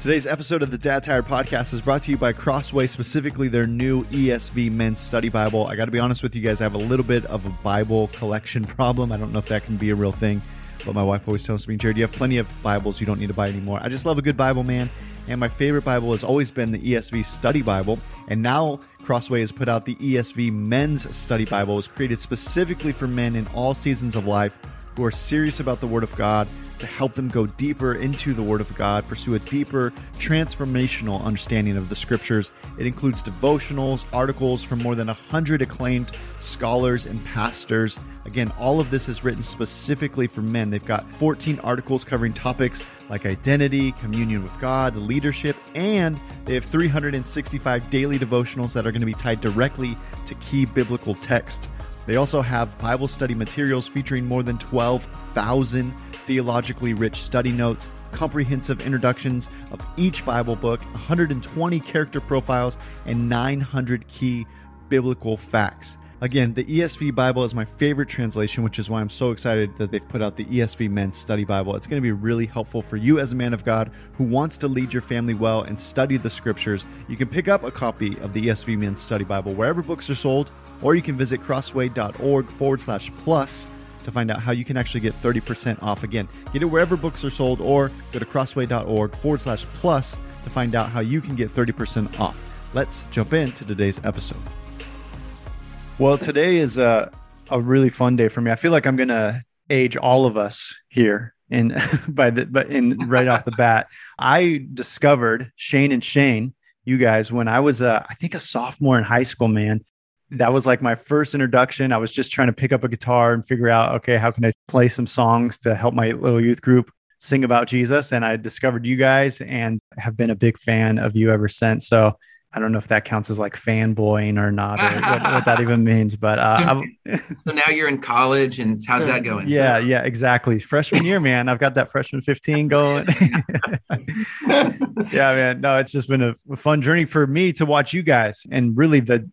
Today's episode of the Dad Tired Podcast is brought to you by Crossway, specifically their new ESV Men's Study Bible. I got to be honest with you guys, I have a little bit of a Bible collection problem. I don't know if that can be a real thing, but my wife always tells me, Jerrad, you have plenty of Bibles, you don't need to buy anymore. I just love a good Bible, man. And my favorite Bible has always been the ESV Study Bible. And now Crossway has put out the ESV Men's Study Bible. It was created specifically for men in all seasons of life who are serious about the Word of God to help them go deeper into the Word of God, pursue a deeper transformational understanding of the Scriptures. It includes devotionals, articles from more than 100 acclaimed scholars and pastors. Again, all of this is written specifically for men. They've got 14 articles covering topics like identity, communion with God, leadership, and they have 365 daily devotionals that are going to be tied directly to key biblical text. They also have Bible study materials featuring more than 12,000 theologically rich study notes, comprehensive introductions of each Bible book, 120 character profiles, and 900 key biblical facts. Again, the ESV Bible is my favorite translation, which is why I'm so excited that they've put out the ESV Men's Study Bible. It's going to be really helpful for you as a man of God who wants to lead your family well and study the scriptures. You can pick up a copy of the ESV Men's Study Bible wherever books are sold, or you can visit crossway.org forward slash plus to find out how you can actually get 30% off. Again, get it wherever books are sold or go to crossway.org forward slash plus to find out how you can get 30% off. Let's jump into today's episode. Well, today is a, a really fun day for me. I feel like I'm going to age all of us here in by the but in right off the bat. I discovered Shane and Shane, you guys, when I was a, I think a sophomore in high school, man that was like my first introduction. I was just trying to pick up a guitar and figure out, okay, how can I play some songs to help my little youth group sing about Jesus? And I discovered you guys and have been a big fan of you ever since. So I don't know if that counts as like fanboying or not, or what, what, that even means. But uh, so now you're in college, and how's so, that going? Yeah, so. yeah, exactly. Freshman year, man, I've got that freshman 15 going. yeah, man. No, it's just been a, a fun journey for me to watch you guys, and really the,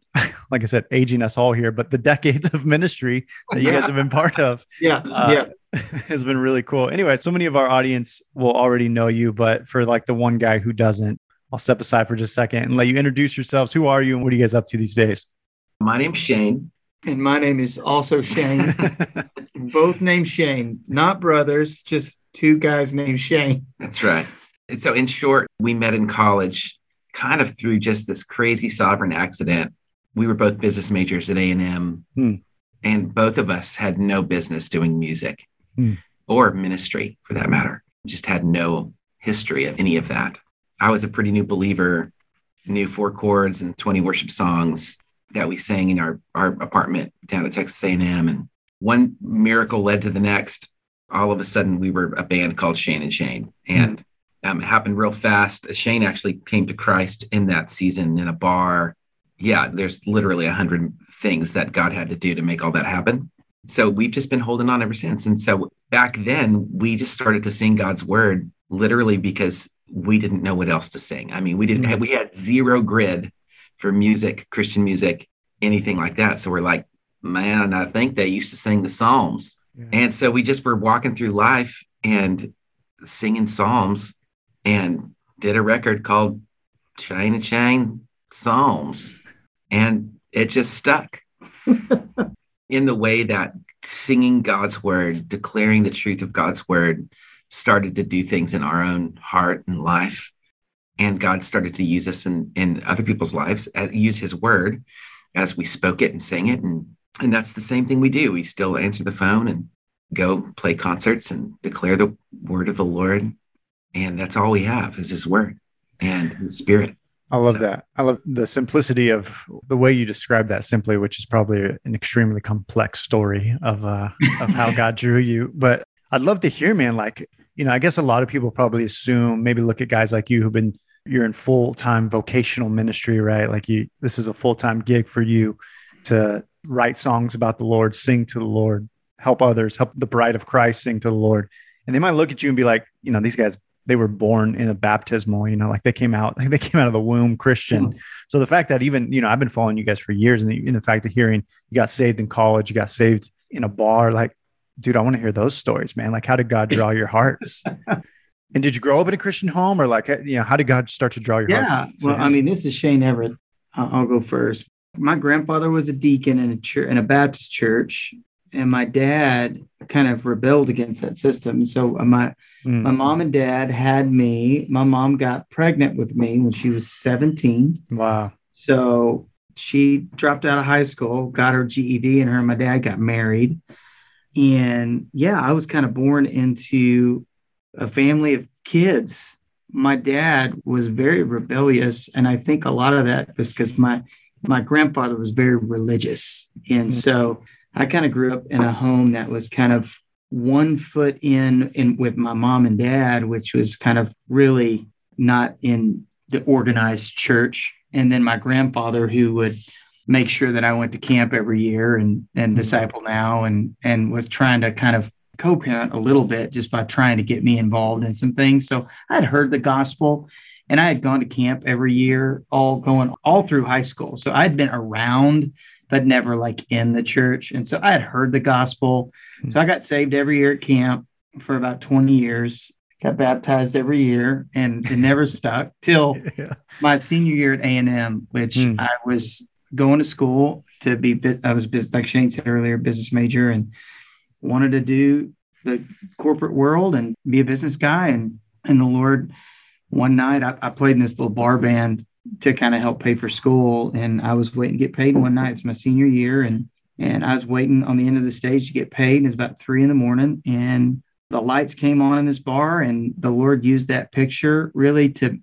like I said, aging us all here, but the decades of ministry that you guys have been part of. Yeah, uh, yeah. has been really cool. Anyway, so many of our audience will already know you, but for like the one guy who doesn't, I'll step aside for just a second and let you introduce yourselves. Who are you and what are you guys up to these days? My name's Shane. And my name is also Shane. Both named Shane, not brothers, just two guys named Shane. That's right. And so, in short, we met in college kind of through just this crazy sovereign accident. We were both business majors at A&M, hmm. and both of us had no business doing music hmm. or ministry for that matter. Just had no history of any of that. I was a pretty new believer, knew four chords and 20 worship songs that we sang in our, our apartment down at Texas A&M. And one miracle led to the next. All of a sudden, we were a band called Shane and Shane. And um, it happened real fast. Shane actually came to Christ in that season in a bar. Yeah, there's literally a hundred things that God had to do to make all that happen. So we've just been holding on ever since. And so back then, we just started to sing God's word literally because we didn't know what else to sing. I mean, we didn't have, mm-hmm. we had zero grid for music, Christian music, anything like that. So we're like, man, I think they used to sing the Psalms. Yeah. And so we just were walking through life and singing Psalms and did a record called Shane and Psalms. And it just stuck in the way that singing God's word, declaring the truth of God's word, started to do things in our own heart and life. And God started to use us in, in other people's lives, uh, use his word as we spoke it and sang it. And, and that's the same thing we do. We still answer the phone and go play concerts and declare the word of the Lord. And that's all we have is his word and his spirit. I love so. that. I love the simplicity of the way you describe that simply, which is probably an extremely complex story of uh, of how God drew you. But I'd love to hear, man, like you know, I guess a lot of people probably assume, maybe look at guys like you who've been, you're in full time vocational ministry, right? Like you, this is a full time gig for you to write songs about the Lord, sing to the Lord, help others, help the bride of Christ sing to the Lord. And they might look at you and be like, you know, these guys, they were born in a baptismal, you know, like they came out, like they came out of the womb Christian. Mm-hmm. So the fact that even, you know, I've been following you guys for years and the, and the fact of hearing you got saved in college, you got saved in a bar, like dude, I want to hear those stories, man. Like, how did God draw your hearts? And did you grow up in a Christian home or like, you know, how did God start to draw your yeah, heart? Yeah. Well, I mean, this is Shane Everett. I'll, I'll go first. My grandfather was a deacon in a church, in a Baptist church, and my dad kind of rebelled against that system. So uh, my mm. my mom and dad had me. My mom got pregnant with me when she was 17. Wow. So she dropped out of high school, got her GED, and her and my dad got married. And yeah, I was kind of born into a family of kids. My dad was very rebellious, and I think a lot of that was because my my grandfather was very religious, and mm-hmm. so I kind of grew up in a home that was kind of one foot in in with my mom and dad, which was kind of really not in the organized church, and then my grandfather who would make sure that I went to camp every year and and mm-hmm. disciple now and and was trying to kind of co-parent a little bit just by trying to get me involved in some things. So I had heard the gospel and I had gone to camp every year, all going all through high school. So I'd been around, but never like in the church. And so I had heard the gospel. Mm-hmm. So I got saved every year at camp for about 20 years, got baptized every year and it never stuck till yeah. my senior year at A&M, which mm. I was going to school to be, I was like Shane said earlier, business major and wanted to do the corporate world and be a business guy. And and the Lord, one night I, I played in this little bar band to kind of help pay for school, and I was waiting to get paid one night. It's my senior year, and and I was waiting on the end of the stage to get paid. And it's about three in the morning, and the lights came on in this bar, and the Lord used that picture really to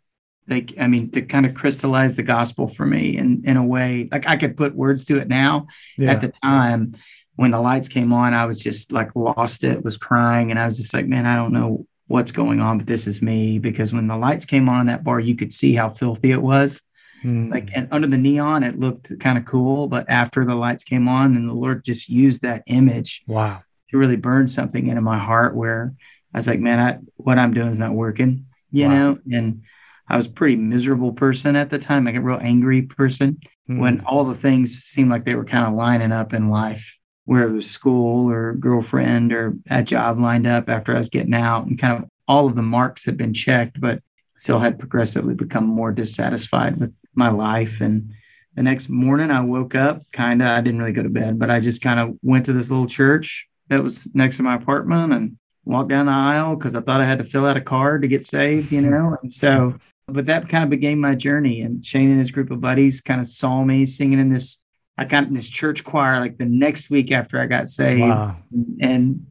like i mean to kind of crystallize the gospel for me in in a way like i could put words to it now yeah. at the time when the lights came on, I was just like lost it, was crying. And I was just like, man, I don't know what's going on, but this is me. Because when the lights came on in that bar, you could see how filthy it was. Mm. Like, and under the neon, it looked kind of cool. But after the lights came on, and the Lord just used that image. Wow. To really burn something into my heart where I was like, man, I, what I'm doing is not working, you wow. know? And I was a pretty miserable person at the time, like a real angry person mm. when all the things seemed like they were kind of lining up in life where it was school or girlfriend or a job lined up after I was getting out and kind of all of the marks had been checked, but still had progressively become more dissatisfied with my life. And the next morning I woke up kind of, I didn't really go to bed, but I just kind of went to this little church that was next to my apartment and walked down the aisle because I thought I had to fill out a card to get saved, you know? And so, but that kind of began my journey. And Shane and his group of buddies kind of saw me singing in this I got in this church choir like the next week after I got saved. Wow. And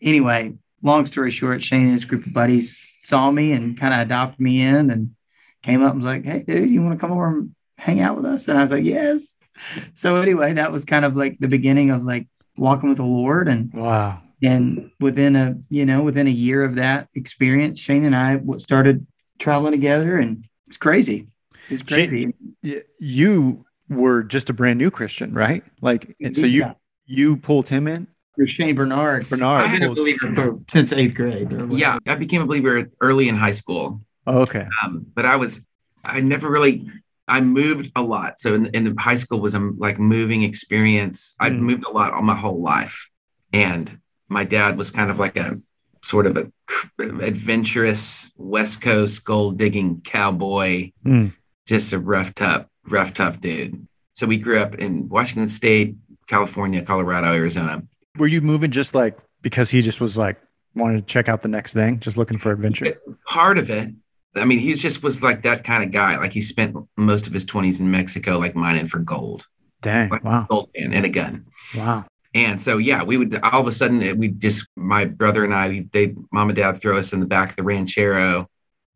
anyway, long story short, Shane and his group of buddies saw me and kind of adopted me in and came up and was like, Hey, dude, you want to come over and hang out with us? And I was like, Yes. So anyway, that was kind of like the beginning of like walking with the Lord. And wow. And within a, you know, within a year of that experience, Shane and I started traveling together and it's crazy. It's crazy. Shane, you were just a brand new Christian, right? Like, and so you yeah. you pulled him in. Shane Bernard. Bernard. I had a believer for, since eighth grade. Yeah, I became a believer early in high school. Oh, okay. Um, but I was, I never really, I moved a lot. So in, in the high school was a like moving experience. I mm. moved a lot all my whole life, and my dad was kind of like a sort of a adventurous West Coast gold digging cowboy, mm. just a rough tough rough, tough dude. So we grew up in Washington State, California, Colorado, Arizona. Were you moving just like because he just was like wanted to check out the next thing, just looking for adventure? Part of it. I mean, he just was like that kind of guy. Like he spent most of his 20s in Mexico, like mining for gold. Dang. Like wow. Gold and, and a gun. Wow. And so, yeah, we would all of a sudden, we just, my brother and I, they, mom and dad throw us in the back of the ranchero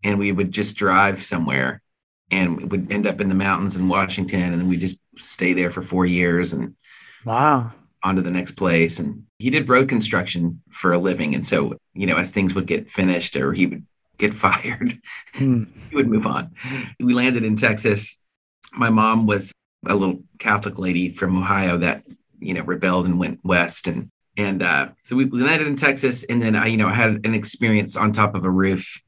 and we would just drive somewhere and would end up in the mountains in Washington, and we just stay there for four years and wow, on to the next place. And he did road construction for a living, and so you know, as things would get finished or he would get fired, hmm. he would move on. We landed in Texas. My mom was a little Catholic lady from Ohio that you know rebelled and went west, and and uh, so we landed in Texas, and then I you know I had an experience on top of a roof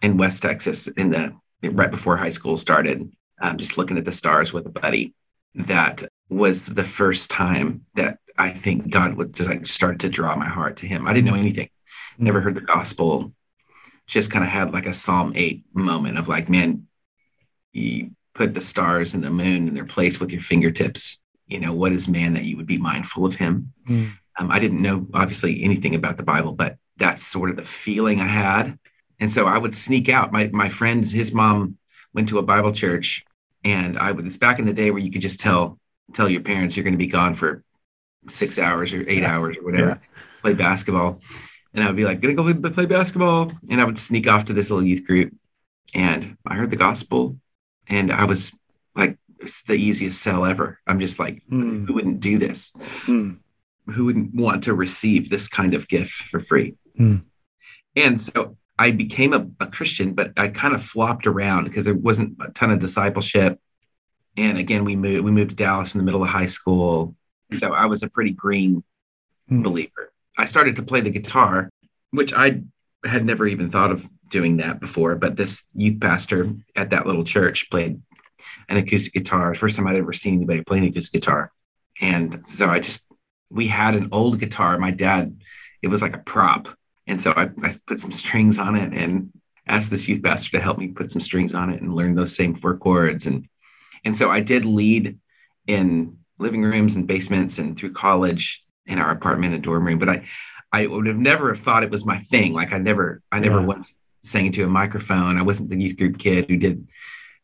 in West Texas in the right before high school started, um, just looking at the stars with a buddy. That was the first time that I think God was just like started to draw my heart to Him. I didn't know anything, never heard the gospel, just kind of had like a Psalm 8 moment of like, man, you put the stars and the moon in their place with your fingertips. You know, what is man that you would be mindful of him? Mm. Um, I didn't know obviously anything about the Bible, but that's sort of the feeling I had. And so I would sneak out. My my friends, his mom went to a Bible church, and I would. It's back in the day where you could just tell tell your parents you're going to be gone for six hours or eight yeah. hours or whatever. Yeah. Play basketball, and I would be like, "Gonna go play basketball," and I would sneak off to this little youth group, and I heard the gospel, and I was like, "It's the easiest sell ever." I'm just like, mm. "Who wouldn't do this? Mm. Who wouldn't want to receive this kind of gift for free?" Mm. And so I became a, a Christian, but I kind of flopped around because there wasn't a ton of discipleship. And again, we moved we moved to Dallas in the middle of high school, so I was a pretty green hmm. believer. I started to play the guitar, which I had never even thought of doing that before. But this youth pastor at that little church played an acoustic guitar. First time I'd ever seen anybody play an acoustic guitar, and so I just we had an old guitar. My dad, it was like a prop and so I, I put some strings on it and asked this youth pastor to help me put some strings on it and learn those same four chords. And and so I did lead in living rooms and basements and through college in our apartment and dorm room. But I I would have never have thought it was my thing. Like I never I never yeah. once sang into a microphone. I wasn't the youth group kid who did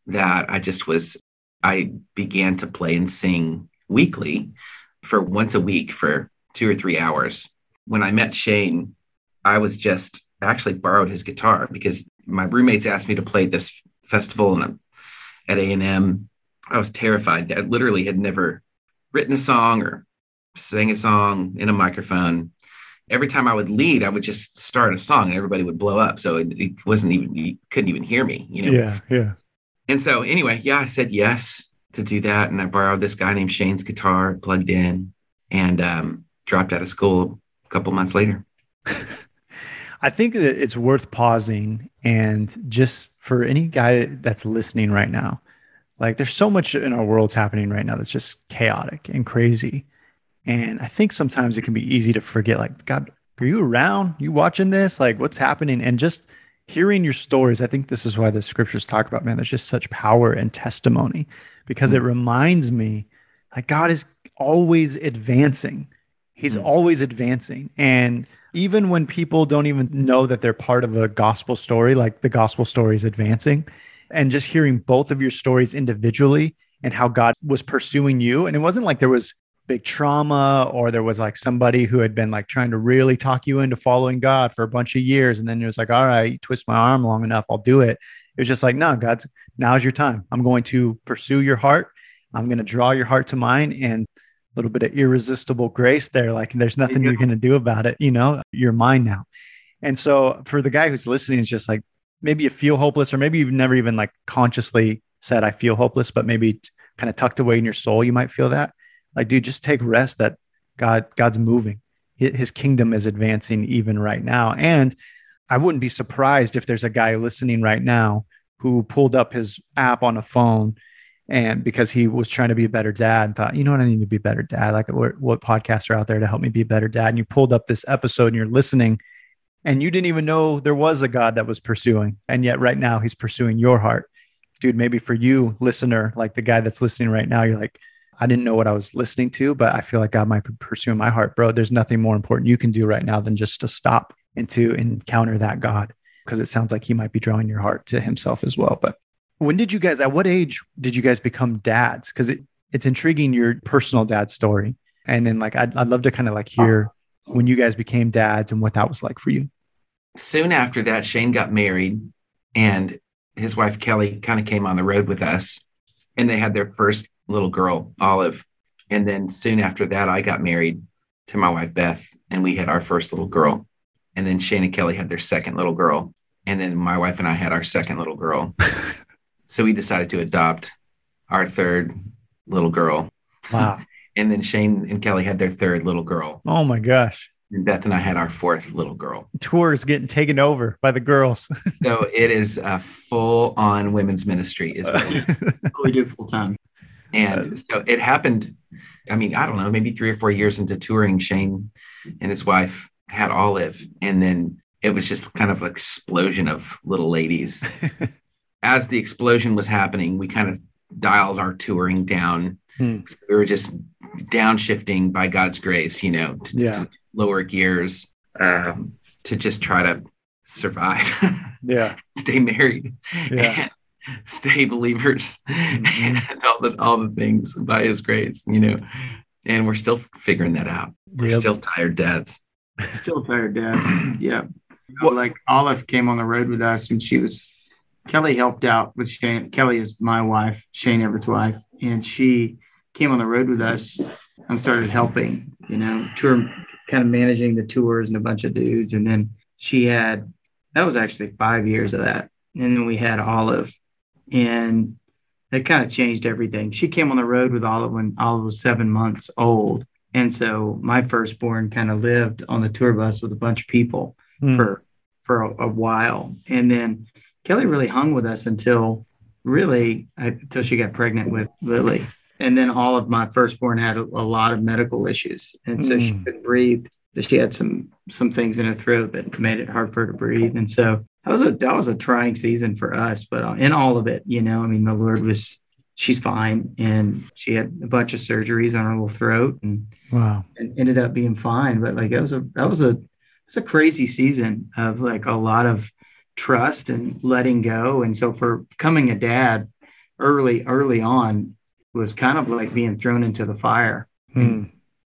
that. I just was I began to play and sing weekly for once a week for two or three hours. When I met Shane, I was just actually borrowed his guitar because my roommates asked me to play this festival and at A&M. I was terrified. I literally had never written a song or sang a song in a microphone. Every time I would lead, I would just start a song and everybody would blow up. So it, it wasn't even, you couldn't even hear me, you know? Yeah. Yeah. And so anyway, yeah, I said yes to do that. And I borrowed this guy named Shane's guitar, plugged in and um, dropped out of school a couple months later. I think that it's worth pausing and just for any guy that's listening right now, like there's so much in our world's happening right now that's just chaotic and crazy. And I think sometimes it can be easy to forget, like, God, are you around? You watching this? Like, what's happening? And just hearing your stories, I think this is why the scriptures talk about, man, there's just such power and testimony because it reminds me like God is always advancing. He's mm-hmm. always advancing. And even when people don't even know that they're part of a gospel story, like the gospel story is advancing, and just hearing both of your stories individually and how God was pursuing you. And it wasn't like there was big trauma or there was like somebody who had been like trying to really talk you into following God for a bunch of years. And then it was like, all right, twist my arm long enough, I'll do it. It was just like, no, God's now's your time. I'm going to pursue your heart. I'm going to draw your heart to mine. And little bit of irresistible grace there. Like there's nothing you're going to do about it. You know, you're mine now. And so for the guy who's listening, it's just like maybe you feel hopeless, or maybe you've never even like consciously said, I feel hopeless, but maybe kind of tucked away in your soul, you might feel that. Like, dude, just take rest that God, God's moving. His kingdom is advancing even right now. And I wouldn't be surprised if there's a guy listening right now who pulled up his app on a phone and because he was trying to be a better dad and thought, you know what, I need to be a better dad. Like, what, what podcasts are out there to help me be a better dad? And you pulled up this episode and you're listening, and you didn't even know there was a God that was pursuing, and yet right now he's pursuing your heart, dude. Maybe for you, listener, like the guy that's listening right now, you're like, I didn't know what I was listening to, but I feel like God might be pursuing my heart, bro. There's nothing more important you can do right now than just to stop and to encounter that God, because it sounds like He might be drawing your heart to Himself as well. But when did you guys, at what age did you guys become dads? Because it, it's intriguing your personal dad story. And then, like, I'd, I'd love to kind of like hear when you guys became dads and what that was like for you. Soon after that, Shane got married and his wife Kelly kind of came on the road with us and they had their first little girl, Olive. And then soon after that, I got married to my wife, Beth, and we had our first little girl. And then Shane and Kelly had their second little girl. And then my wife and I had our second little girl. So we decided to adopt our third little girl. Wow. and then Shane and Kelly had their third little girl. Oh my gosh. And Beth and I had our fourth little girl. Tour is getting taken over by the girls. so it is a full on women's ministry, is what we do full time. And uh, so it happened. I mean, I don't know, maybe three or four years into touring, Shane and his wife had Olive. And then it was just kind of an explosion of little ladies. As the explosion was happening, we kind of dialed our touring down. Hmm. We were just downshifting by God's grace, you know, to, yeah. to lower gears um, to just try to survive. yeah. Stay married. Yeah. stay believers mm-hmm. and all the all the things by his grace, you know. And we're still figuring that out. We're yep. still tired dads. Still tired dads. yeah. Well, like Olive came on the road with us when she was Kelly helped out with Shane. Kelly is my wife, Shane Everett's wife, and she came on the road with us and started helping, you know, tour kind of managing the tours and a bunch of dudes. And then she had that was actually five years of that. And then we had Olive and it kind of changed everything. She came on the road with Olive when Olive was seven months old. And so my firstborn kind of lived on the tour bus with a bunch of people mm. for for a, a, while. And then Kelly really hung with us until really until she got pregnant with Lily. And then all of my firstborn had a, a lot of medical issues. And so mm. she couldn't breathe. She had some some things in her throat that made it hard for her to breathe. And so that was a that was a trying season for us, but uh, in all of it, you know, I mean, the Lord was she's fine, and she had a bunch of surgeries on her little throat, and wow, and ended up being fine. But like that was a that was a it's a crazy season of like a lot of trust and letting go, and so for becoming a dad early early on was kind of like being thrown into the fire. Hmm.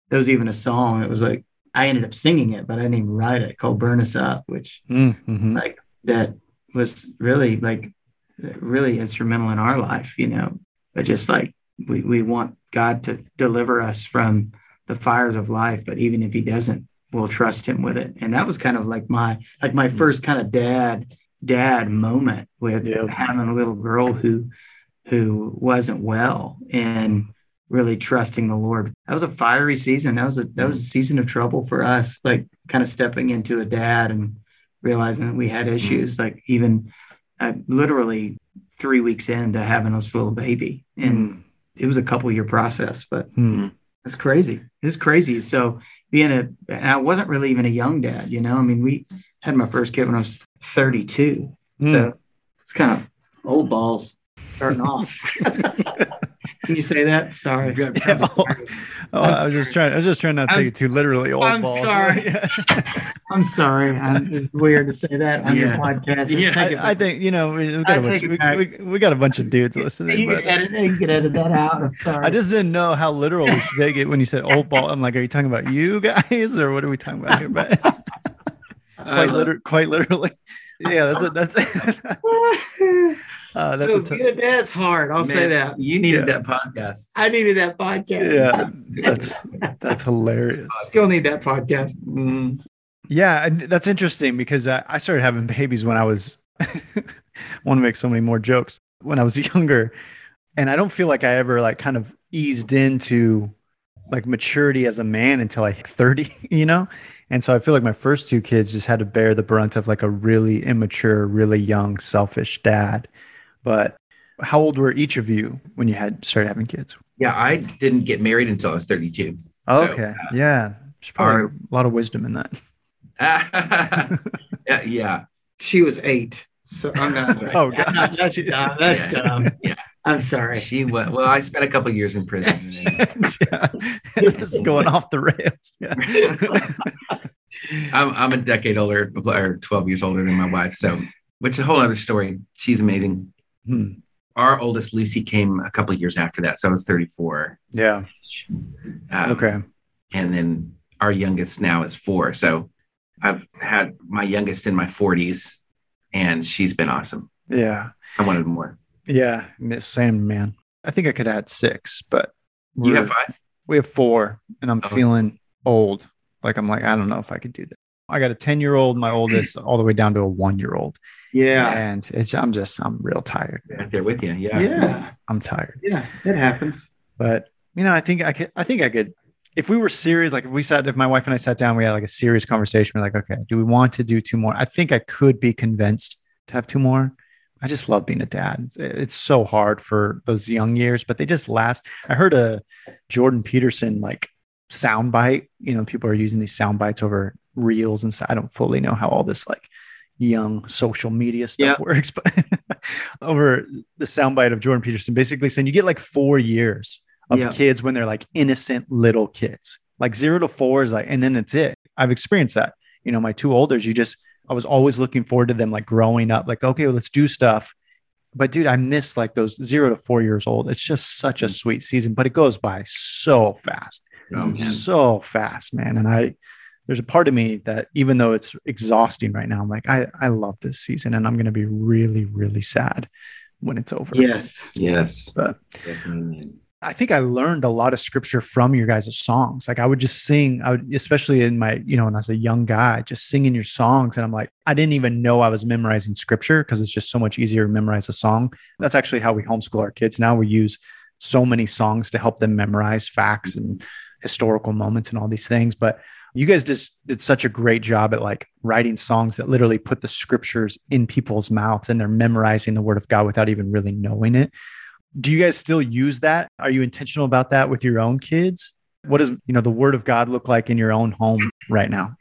There was even a song. It was like I ended up singing it, but I didn't even write it called Burn Us Up, which mm-hmm. like that was really like really instrumental in our life, you know. But just like we, we want God to deliver us from the fires of life, but even if he doesn't, we'll trust him with it. And that was kind of like my like my mm-hmm. first kind of dad dad moment with yep. having a little girl who who wasn't well and really trusting the Lord. That was a fiery season. That was a that was a season of trouble for us, like kind of stepping into a dad and realizing that we had mm-hmm. issues, like even uh, literally three weeks into having this little baby. And mm. it was a couple year process, but mm. it's crazy. It's crazy. So being a, and I wasn't really even a young dad, you know, I mean, we had my first kid when I was 32. Mm. So it's kind of old balls starting off. Can you say that? Sorry. Yeah, oh, oh I was just trying. I was just trying not to take it too literally. Old I'm balls. sorry. I'm sorry. I'm, it's weird to say that on yeah. your podcast. Yeah, I, I, think you know we, we got a bunch, we, we, we, got a bunch of dudes listening. You, but, can edit, you can edit that out. I'm sorry. I just didn't know how literal we should take it when you said old ball. I'm like, are you talking about you guys or what are we talking about here? But quite, uh, liter- quite literally. Yeah, that's it. That's it. Uh, that's so a t- being a dad's hard. I'll Man, say that. You needed yeah. that podcast. I needed that podcast. Yeah, that's that's hilarious. Still need that podcast. Mm. Yeah, that's interesting because I, I started having babies when I was. want to make so many more jokes when I was younger, and I don't feel like I ever like kind of eased into like maturity as a man until like 30, you know? And so I feel like my first two kids just had to bear the brunt of like a really immature, really young, selfish dad. But how old were each of you when you had started having kids? Yeah, I didn't get married until I was 32. okay. So, uh, yeah. There's probably our, a lot of wisdom in that. yeah, yeah. She was eight. So I'm not. oh, God. That's, that's dumb. That's yeah. dumb. Yeah. I'm sorry. She went, well, I spent a couple years in prison. yeah. It's going off the rails. Yeah. I'm, I'm a decade older, or 12 years older than my wife. So, which is a whole other story. She's amazing. Hmm. Our oldest Lucy came a couple years after that, so I was 34. Yeah. Um, okay. And then our youngest now is four. So I've had my youngest in my 40s, and she's been awesome. Yeah. I wanted more. Yeah, same man. I think I could add six, but you have five. We have four, and I'm oh. feeling old. Like I'm like I don't know if I could do that. I got a 10 year old, my oldest, all the way down to a one year old. Yeah. And it's, I'm just, I'm real tired. Right there with you. Yeah. Yeah. I'm tired. Yeah. It happens. But, you know, I think I could, I think I could, if we were serious, like if we sat, if my wife and I sat down, we had like a serious conversation. We're like, okay, do we want to do two more? I think I could be convinced to have two more. I just love being a dad. It's, it's so hard for those young years, but they just last. I heard a Jordan Peterson like soundbite. You know, people are using these sound bites over reels and stuff. I don't fully know how all this like young social media stuff works, but over the soundbite of Jordan Peterson, basically saying you get like four years of Yeah. kids when they're like innocent little kids, like zero to four is like, and then it's it. I've experienced that. You know, my two olders, you just, I was always looking forward to them like growing up, like, okay, well, let's do stuff. But dude, I miss like those zero to four years old. It's just such a sweet season, but it goes by so fast Oh, so fast, man. And I, there's a part of me that even though it's exhausting right now, I'm like, I, I love this season and I'm going to be really, really sad when it's over. Yes. Yes. But Definitely. I think I learned a lot of scripture from your guys' songs. Like I would just sing, I would, especially in my, you know, when I was a young guy, just singing your songs. And I'm like, I didn't even know I was memorizing scripture because it's just so much easier to memorize a song. That's actually how we homeschool our kids now. We use so many songs to help them memorize facts and historical moments and all these things. But you guys just did such a great job at like writing songs that literally put the scriptures in people's mouths and they're memorizing the word of God without even really knowing it. Do you guys still use that? Are you intentional about that with your own kids? What does you know the word of god look like in your own home right now?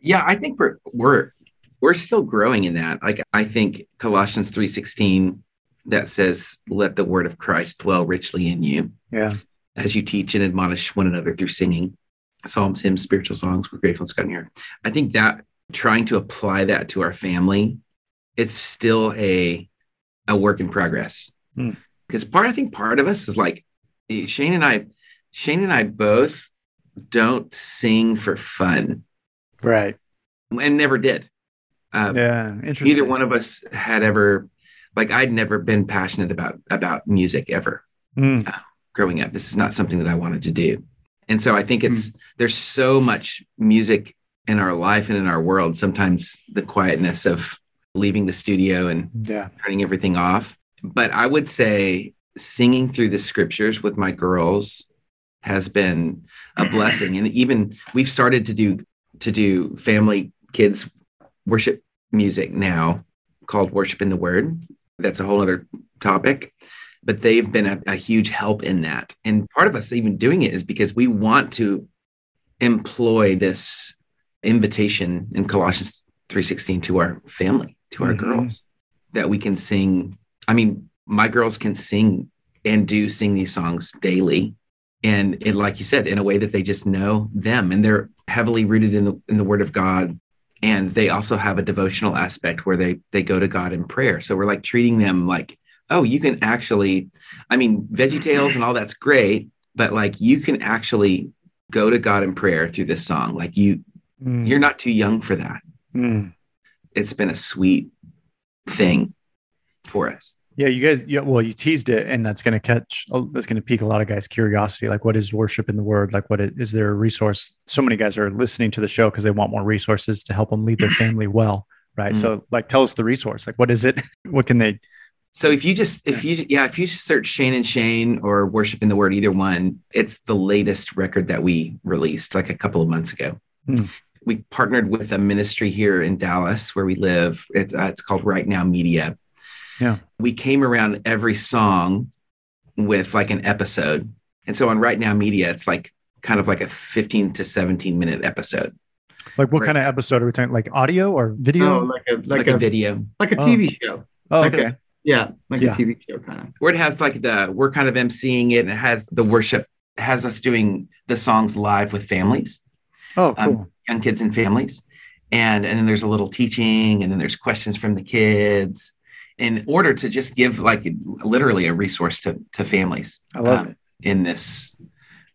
Yeah, I think we're we're we're still growing in that. Like I think Colossians 3:16 that says, "Let the word of Christ dwell richly in you yeah. as you teach and admonish one another through singing, psalms, hymns, spiritual songs with gratefulness God in your heart." I think that trying to apply that to our family, it's still a a work in progress. Hmm. Because part I think part of us is like Shane and I, Shane and I both don't sing for fun right and never did. Uh, yeah interesting neither one of us had ever like i'd never been passionate about about music ever Mm, growing up this is not something that i wanted to do and so i think it's hmm. there's so much music in our life and in our world sometimes the quietness of leaving the studio and yeah. turning everything off. But i would say singing through the scriptures with my girls has been a blessing. And even we've started to do to do family kids worship music now called worship in the word. That's a whole other topic but they've been a, a huge help in that. And part of us even doing it is because we want to employ this invitation in colossians 3.16 to our family to our Mhm. girls that we can sing. I mean my girls can sing and do sing these songs daily. And it, like you said in a way that they just know them and they're heavily rooted in the in the word of god. And they also have a devotional aspect where they they go to god in prayer. So we're like treating them like oh you can actually i mean veggie tales and all that's great but like you can actually go to god in prayer through this song. Like you Mm, you're not too young for that. Mm. it's been a sweet thing for us. Yeah you guys yeah well you teased it and that's going to catch oh, that's going to pique a lot of guys curiosity. Like what is worship in the word? Like what is, is there a resource? So many guys are listening to the show because they want more resources to help them lead their family well right? Mm. so like tell us the resource. Like what is it? What can they So if you just if you yeah if you search Shane and Shane or Worship in the Word either one, it's the latest record that we released like a couple of months ago. Hmm. We partnered with a ministry here in Dallas where we live. It's uh, it's called RightNow Media. Yeah. We came around every song with like an episode, and so on RightNow Media, it's like kind of like a 15 to 17 minute episode, like what Right. kind of episode are we talking like audio or video Oh, like a like, like, a, a, video. like a Oh. TV show. oh like a- okay Yeah, like Yeah. a TV show kind of. where it has like the we're kind of emceeing it and it has the worship has us doing the songs live with families. Oh Um, cool. young kids and families. And and then there's a little teaching and then there's questions from the kids in order to just give like literally a resource to to families i love um, it. in this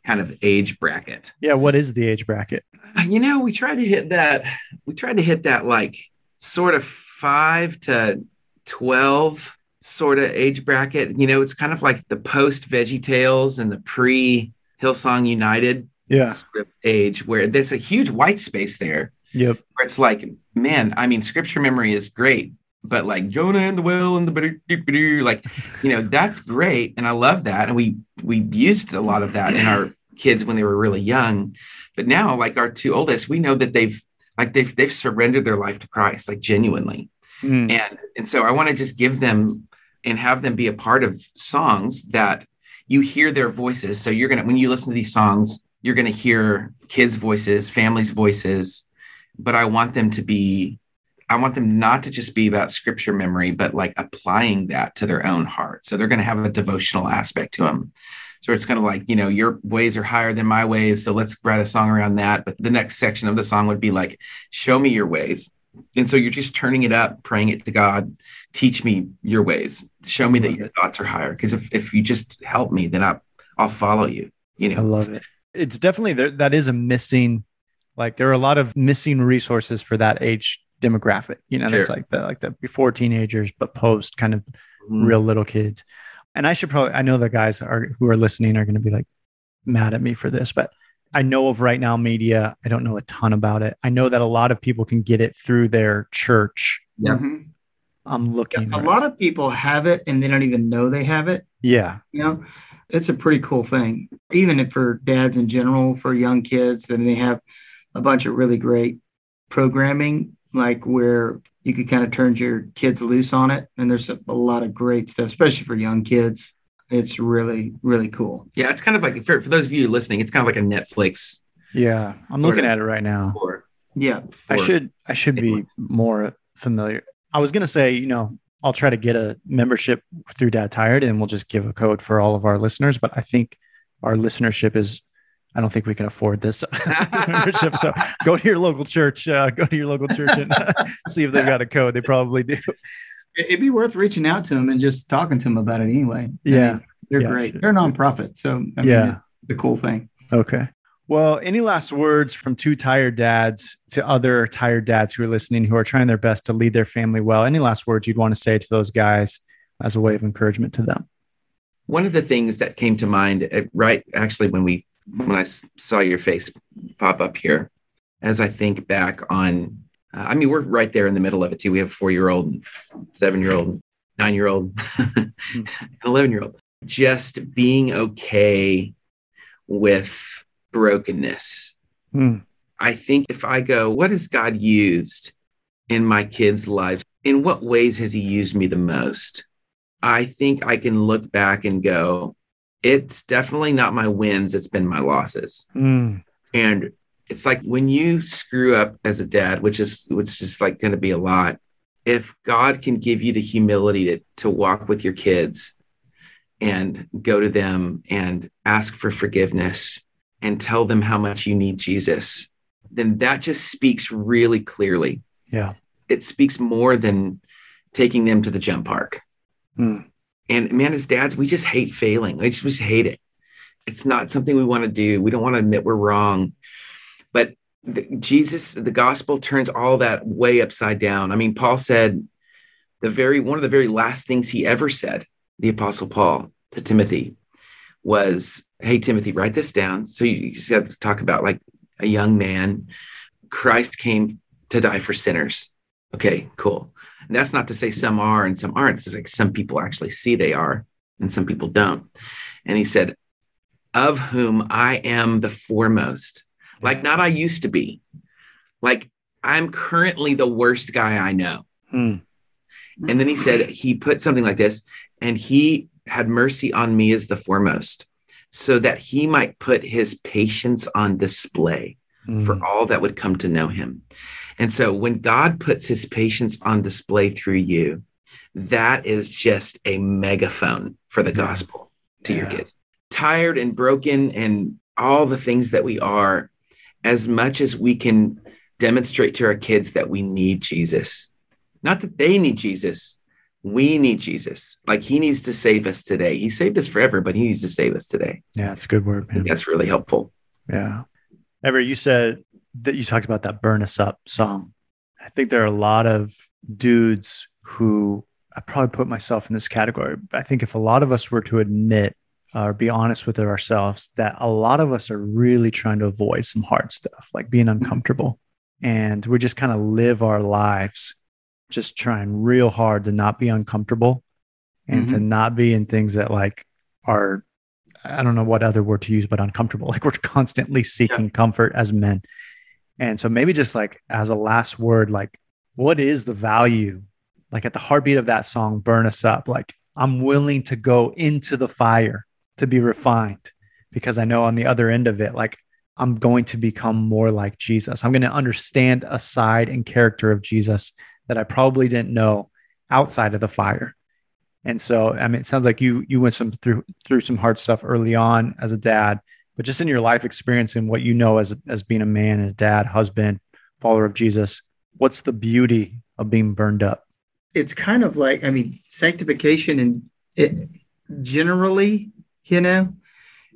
kind of age bracket. Yeah what is the age bracket? You know we tried to hit that we tried to hit that like sort of 5 to 12 sort of age bracket. You know it's kind of like the post veggie tales and the pre hillsong united yeah. sort of age where there's a huge white space there. Yep. Where it's like man i mean scripture memory is great but like jonah and the whale and the like you know that's great and i love that and we we used a lot of that in our kids when they were really young. But now like our two oldest we know that they've like they've they've surrendered their life to christ like genuinely. Mm, and and so i want to just give them and have them be a part of songs that you hear their voices so you're gonna when you listen to these songs you're gonna hear kids voices families voices but i want them to be I want them not to just be about scripture memory, but like applying that to their own heart. So they're to have a devotional aspect to them. So it's kind of like, you know, your ways are higher than my ways. So let's write a song around that. But the next section of the song would be like, show me your ways. And so you're just turning it up, praying it to God, teach me your ways, show me that your thoughts are higher. Because if, if you just help me, then I, I'll follow you. You know, I love it. It's definitely there. That is a missing, like there are a lot of missing resources for that age demographic. You know, sure. there's like the like the before teenagers, but post kind of mm. real little kids. And I should probably I know the guys are who are listening are going to be like mad at me for this, but I know of RightNow Media. I don't know a ton about it. I know that a lot of people can get it through their church. Yeah. Mm-hmm. I'm looking. Yeah, a right. lot of people have it and they don't even know they have it. Yeah. You know, it's a pretty cool thing. Even for dads in general, for young kids, then they have a bunch of really great programming like where you could kind of turn your kids loose on it. And there's a, a, lot of great stuff, especially for young kids. It's really, really cool. Yeah, it's kind of like for, for those of you listening, it's kind of like a Netflix. Yeah, I'm looking at it right now. For, yeah, I should I should be more familiar. I was gonna say, you know, I'll try to get a membership through Dad Tired, and we'll just give a code for all of our listeners. But I think our listenership is I don't think we can afford this membership. So go to your local church, uh, go to your local church and see if they've got a code. They probably do. It'd be worth reaching out to them and just talking to them about it anyway. Yeah. I mean, they're yeah, great. Sure. They're nonprofit. So, I mean, yeah, the cool thing. Okay. Well, any last words from two tired dads to other tired dads who are listening who are trying their best to lead their family well? Any last words you'd want to say to those guys as a way of encouragement to them? One of the things that came to mind, uh, right, actually, when we when I saw your face pop up here, as I think back on, uh, I mean, we're right there in the middle of it too. We have a four year old, seven year old, nine year old, and 11 year old. Just being okay with brokenness. Mm. I think if I go, what has God used in my kids' lives? In what ways has He used me the most? I think I can look back and go, it's definitely not my wins, it's been my losses. Mm. And it's like when you screw up as a dad, which is which is like going to be a lot. If God can give you the humility to to walk with your kids and go to them and ask for forgiveness and tell them how much you need Jesus, then that just speaks really clearly. Yeah. It speaks more than taking them to the jump park. Mm. And man, as dads, we just hate failing. We just, we just hate it. It's not something we want to do. We don't want to admit we're wrong. But the, Jesus, the gospel turns all that way upside down. I mean, Paul said the very one of the very last things he ever said, the apostle Paul to Timothy, was, Hey, Timothy, write this down. So you, you have talk about like a young man. Christ came to die for sinners. Okay, cool. And that's not to say some are and some aren't. It's like some people actually see they are and some people don't. And he said, Of whom I am the foremost. Like, not I used to be. Like, I'm currently the worst guy I know. Hmm. And then he said, He put something like this, and he had mercy on me as the foremost, so that he might put his patience on display hmm. for all that would come to know him. And so when God puts his patience on display through you, that is just a megaphone for the gospel to yeah. your kids. Tired and broken and all the things that we are, as much as we can demonstrate to our kids that we need Jesus, not that they need Jesus, we need Jesus. Like he needs to save us today. He saved us forever, but he needs to save us today. Yeah, that's a good word. Man. That's really helpful. Yeah. Ever, you said that you talked about that burn us up song. I think there are a lot of dudes who I probably put myself in this category. I think if a lot of us were to admit uh, or be honest with ourselves, that a lot of us are really trying to avoid some hard stuff, like being uncomfortable. And we just kind of live our lives just trying real hard to not be uncomfortable and mm-hmm. to not be in things that like are I don't know what other word to use, but uncomfortable. Like we're constantly seeking yeah. comfort as men. And so maybe just like as a last word, like what is the value? Like at the heartbeat of that song, burn us up. Like I'm willing to go into the fire to be refined because I know on the other end of it, like I'm going to become more like Jesus. I'm going to understand a side and character of Jesus that I probably didn't know outside of the fire. And so, I mean, it sounds like you you went some through through some hard stuff early on as a dad, but just in your life experience and what you know as as being a man and a dad, husband, follower of Jesus, what's the beauty of being burned up? It's kind of like, I mean, sanctification and it generally, you know,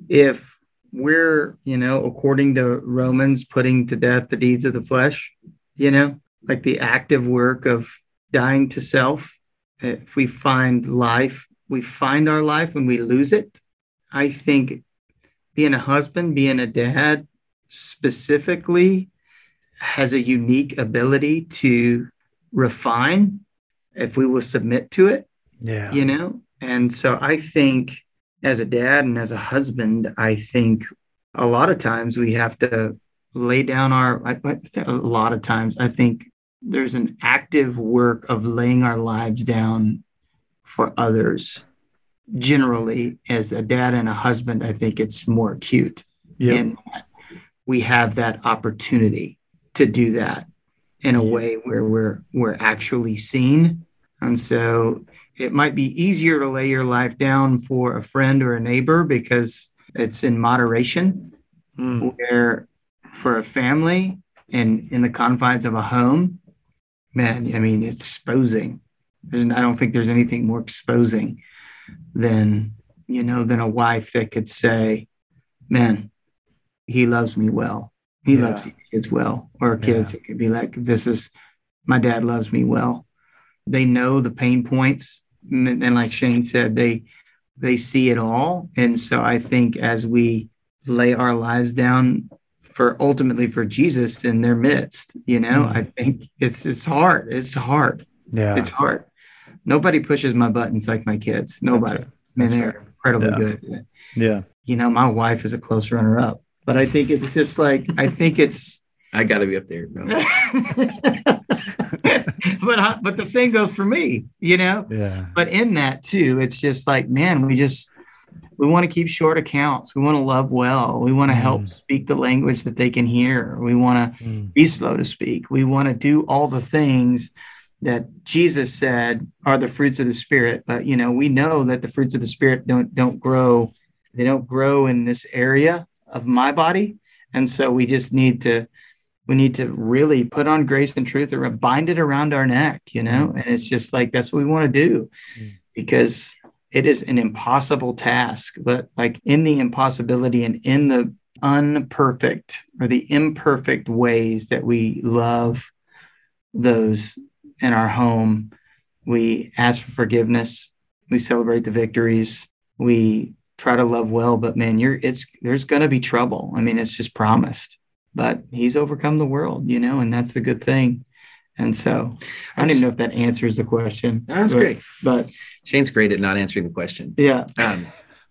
if we're, you know, according to Romans, putting to death the deeds of the flesh, you know, like the active work of dying to self. If we find life, we find our life when we lose it. I think being a husband, being a dad specifically has a unique ability to refine if we will submit to it. Yeah. You know? And so I think as a dad and as a husband, I think a lot of times we have to lay down our, I, I, a lot of times, I think there's an active work of laying our lives down for others. Generally, as a dad and a husband, I think it's more acute. Yeah. In that we have that opportunity to do that in a way where we're we're actually seen. And so it might be easier to lay your life down for a friend or a neighbor because it's in moderation. Mm. Where for a family and in the confines of a home, man, I mean, it's exposing. There's, I don't think there's anything more exposing than, you know, than a wife that could say, man, he loves me well. He Yeah. loves his kids well. Or kids, it could be like, this is, my dad loves me well. They know the pain points. And and like Shane said, they, they see it all. And so I think as we lay our lives down for ultimately for Jesus in their midst, you know, Mm. I think it's it's hard. It's hard. Yeah. It's hard. Nobody pushes my buttons like my kids. Nobody. right. I mean, they're incredibly Yeah. good at it. yeah. You know, my wife is a close runner up, but I think it's just like I think it's I got to be up there. No. but I, but the same goes for me, you know. Yeah. But in that too, it's just like, man, we just we want to keep short accounts. We want to love well. We want to help Mm. speak the language that they can hear. We want to Mm. be slow to speak. We want to do all the things that Jesus said are the fruits of the spirit. But you know, we know that the fruits of the spirit don't don't grow. They don't grow in this area of my body, and so we just need to we need to really put on grace and truth or bind it around our neck. You know, and it's just like that's what we want to do Mm. because it is an impossible task. But like in the impossibility and in the unperfect or the imperfect ways that we love those in our home. We ask for forgiveness. We celebrate the victories. We try to love well, but man, you're it's there's gonna be trouble. I mean, it's just promised. But he's overcome the world, you know, and that's the good thing. And so I don't even know if that answers the question. That's but- great. But Shane's great at not answering the question. yeah. Um,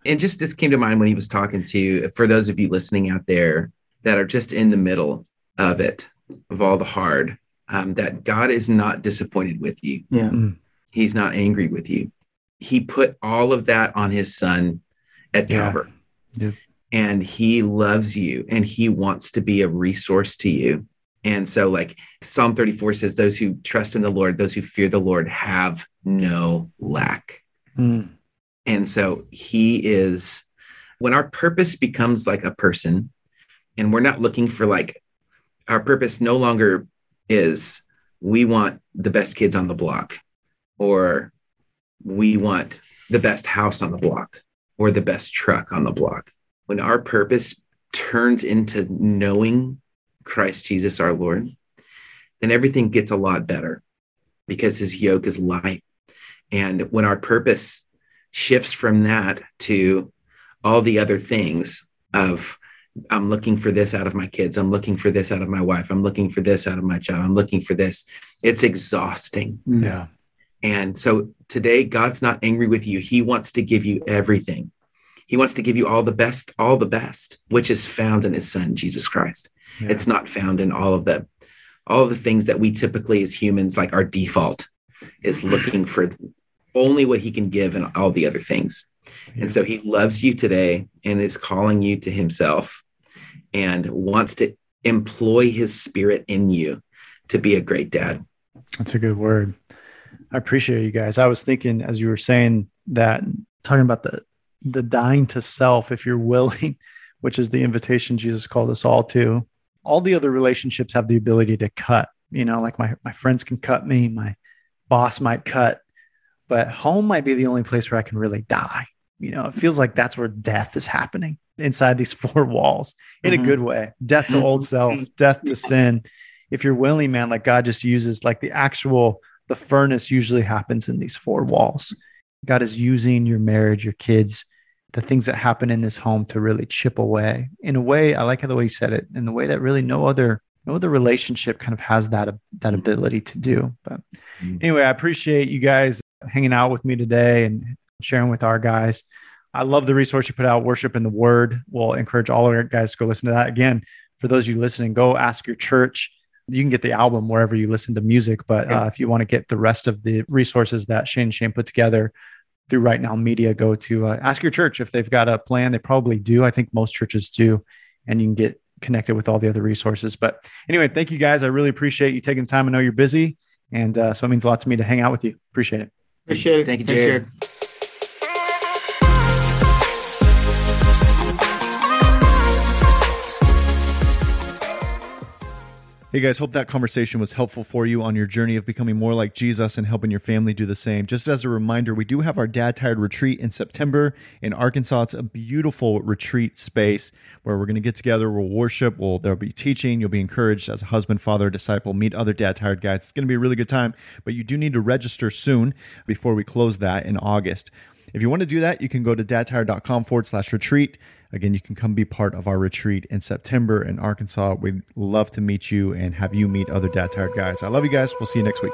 and just this came to mind when he was talking to, for those of you listening out there that are just in the middle of it, of all the hard, um, that God is not disappointed with you. Yeah. He's not angry with you. He put all of that on his son at Yeah. Calvary. Yeah. And he loves you and he wants to be a resource to you. And so, like Psalm 34 says, those who trust in the Lord, those who fear the Lord have no lack. Mm. And so he is, when our purpose becomes like a person, and we're not looking for like, our purpose no longer is we want the best kids on the block, or we want the best house on the block, or the best truck on the block. When our purpose turns into knowing Christ Jesus our Lord, then everything gets a lot better because his yoke is light. And when our purpose shifts from that to all the other things of I'm looking for this out of my kids, I'm looking for this out of my wife, I'm looking for this out of my job, I'm looking for this. It's exhausting. Yeah. And so today, God's not angry with you. He wants to give you everything. He wants to give you all the best, all the best, which is found in his son, Jesus Christ. Yeah. It's not found in all of the all of the things that we typically as humans like our default is looking for only what he can give and all the other things. Yeah. And so he loves you today and is calling you to himself and wants to employ his spirit in you to be a great dad. That's a good word. I appreciate you guys. I was thinking as you were saying that, talking about the the dying to self, if you're willing, which is the invitation Jesus called us all to. All the other relationships have the ability to cut. You know, like my my friends can cut me, my boss might cut, but home might be the only place where I can really die. You know, it feels like that's where death is happening inside these four walls in mm-hmm. a good way. Death to old self, death to sin. If you're willing, man, like God just uses like the actual the furnace usually happens in these four walls. God is using your marriage, your kids, the things that happen in this home to really chip away in a way. I like how the way you said it in the way that really no other no other relationship kind of has that that ability to do. But mm. anyway, I appreciate you guys hanging out with me today and sharing with our guys. I love the resource you put out, Worship in the Word. We'll encourage all our guys to go listen to that. Again, for those of you listening, go ask your church you can get the album wherever you listen to music. But uh, if you want to get the rest of the resources that Shane and Shane put together through RightNow Media, go to uh, ask your church if they've got a plan. They probably do. I think most churches do. And you can get connected with all the other resources. But anyway, thank you guys. I really appreciate you taking the time. I know you're busy. And uh, so it means a lot to me to hang out with you. Appreciate it. Appreciate it. Thank you, Jerrad. Hey guys, hope that conversation was helpful for you on your journey of becoming more like Jesus and helping your family do the same. Just as a reminder, we do have our Dad Tired retreat in September in Arkansas. It's a beautiful retreat space where we're going to get together, we'll worship, we'll there'll be teaching, you'll be encouraged as a husband, father, disciple, meet other Dad Tired guys. It's going to be a really good time, but you do need to register soon before we close that in August. If you want to do that, you can go to dadtired.com forward slash retreat. Again, you can come be part of our retreat in September in Arkansas. We'd love to meet you and have you meet other Dad Tired guys. I love you guys. We'll see you next week.